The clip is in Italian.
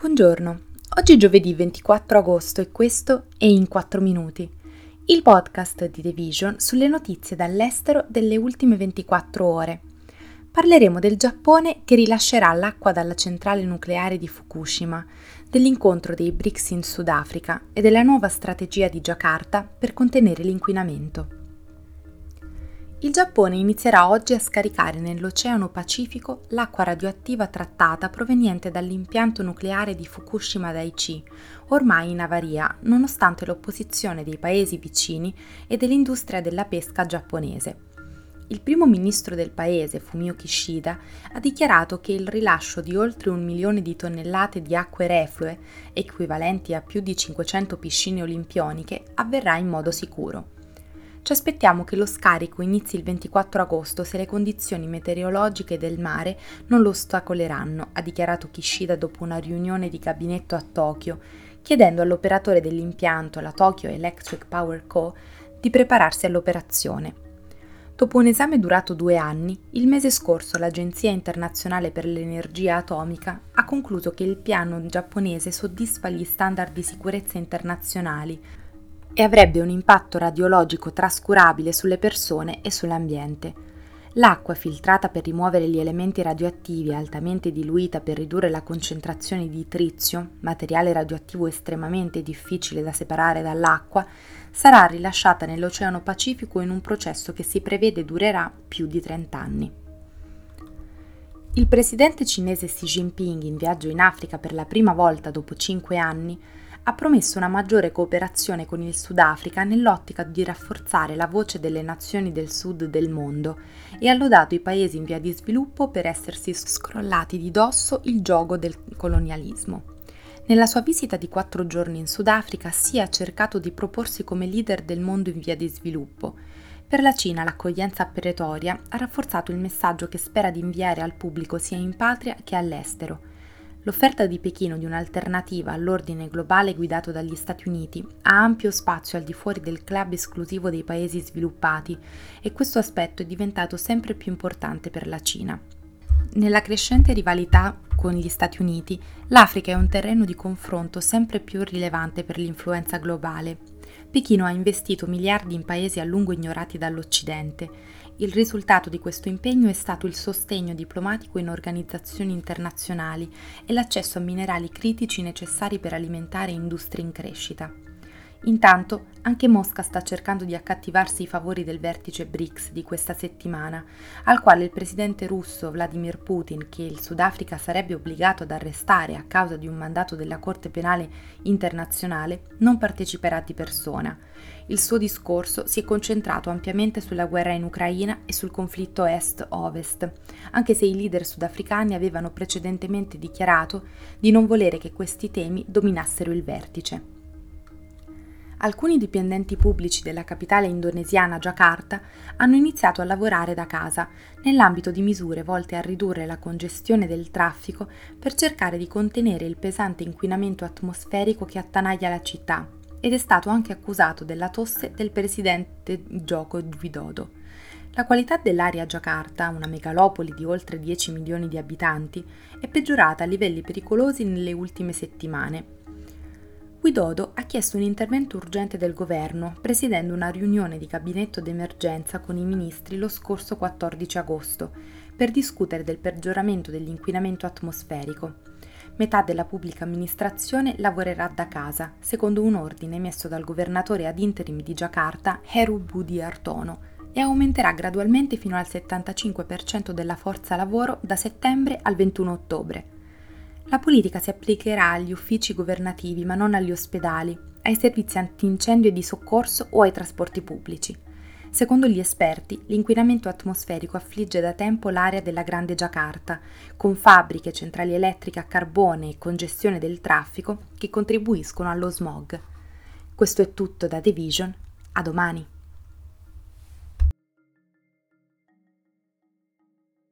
Buongiorno, oggi è giovedì 24 agosto e questo è In 4 Minuti, il podcast di The Vision sulle notizie dall'estero delle ultime 24 ore. Parleremo del Giappone che rilascerà l'acqua dalla centrale nucleare di Fukushima, dell'incontro dei BRICS in Sudafrica e della nuova strategia di Giacarta per contenere l'inquinamento. Il Giappone inizierà oggi a scaricare nell'Oceano Pacifico l'acqua radioattiva trattata proveniente dall'impianto nucleare di Fukushima Daiichi, ormai in avaria nonostante l'opposizione dei paesi vicini e dell'industria della pesca giapponese. Il primo ministro del paese, Fumio Kishida, ha dichiarato che il rilascio di oltre un milione di tonnellate di acque reflue, equivalenti a più di 500 piscine olimpioniche, avverrà in modo sicuro. Ci aspettiamo che lo scarico inizi il 24 agosto se le condizioni meteorologiche del mare non lo ostacoleranno, ha dichiarato Kishida dopo una riunione di gabinetto a Tokyo, chiedendo all'operatore dell'impianto, la Tokyo Electric Power Co., di prepararsi all'operazione. Dopo un esame durato due anni, il mese scorso l'Agenzia internazionale per l'energia atomica ha concluso che il piano giapponese soddisfa gli standard di sicurezza internazionali, e avrebbe un impatto radiologico trascurabile sulle persone e sull'ambiente. L'acqua filtrata per rimuovere gli elementi radioattivi e altamente diluita per ridurre la concentrazione di trizio, materiale radioattivo estremamente difficile da separare dall'acqua, sarà rilasciata nell'Oceano Pacifico in un processo che si prevede durerà più di 30 anni. Il presidente cinese Xi Jinping, in viaggio in Africa per la prima volta dopo cinque anni, ha promesso una maggiore cooperazione con il Sudafrica nell'ottica di rafforzare la voce delle nazioni del sud del mondo e ha lodato i paesi in via di sviluppo per essersi scrollati di dosso il gioco del colonialismo. Nella sua visita di quattro giorni in Sudafrica si è cercato di proporsi come leader del mondo in via di sviluppo. Per la Cina l'accoglienza pretoria ha rafforzato il messaggio che spera di inviare al pubblico sia in patria che all'estero L'offerta di Pechino di un'alternativa all'ordine globale guidato dagli Stati Uniti ha ampio spazio al di fuori del club esclusivo dei paesi sviluppati e questo aspetto è diventato sempre più importante per la Cina. Nella crescente rivalità con gli Stati Uniti, l'Africa è un terreno di confronto sempre più rilevante per l'influenza globale. Pechino ha investito miliardi in paesi a lungo ignorati dall'Occidente il risultato di questo impegno è stato il sostegno diplomatico in organizzazioni internazionali e l'accesso a minerali critici necessari per alimentare industrie in crescita. Intanto anche Mosca sta cercando di accattivarsi i favori del vertice BRICS di questa settimana, al quale il presidente russo Vladimir Putin, che il Sudafrica sarebbe obbligato ad arrestare a causa di un mandato della Corte Penale Internazionale, non parteciperà di persona. Il suo discorso si è concentrato ampiamente sulla guerra in Ucraina e sul conflitto est-ovest, anche se i leader sudafricani avevano precedentemente dichiarato di non volere che questi temi dominassero il vertice alcuni dipendenti pubblici della capitale indonesiana Jakarta hanno iniziato a lavorare da casa nell'ambito di misure volte a ridurre la congestione del traffico per cercare di contenere il pesante inquinamento atmosferico che attanaglia la città ed è stato anche accusato della tosse del presidente Joko Widodo. La qualità dell'aria a Jakarta, una megalopoli di oltre 10 milioni di abitanti, è peggiorata a livelli pericolosi nelle ultime settimane Guidodo ha chiesto un intervento urgente del governo, presiedendo una riunione di gabinetto d'emergenza con i ministri lo scorso 14 agosto, per discutere del peggioramento dell'inquinamento atmosferico. Metà della pubblica amministrazione lavorerà da casa, secondo un ordine emesso dal governatore ad interim di Jakarta, Heru Budi Artono, e aumenterà gradualmente fino al 75% della forza lavoro da settembre al 21 ottobre. La politica si applicherà agli uffici governativi ma non agli ospedali, ai servizi antincendio e di soccorso o ai trasporti pubblici. Secondo gli esperti, l'inquinamento atmosferico affligge da tempo l'area della Grande Giacarta, con fabbriche, centrali elettriche a carbone e congestione del traffico che contribuiscono allo smog. Questo è tutto da The Vision. A domani!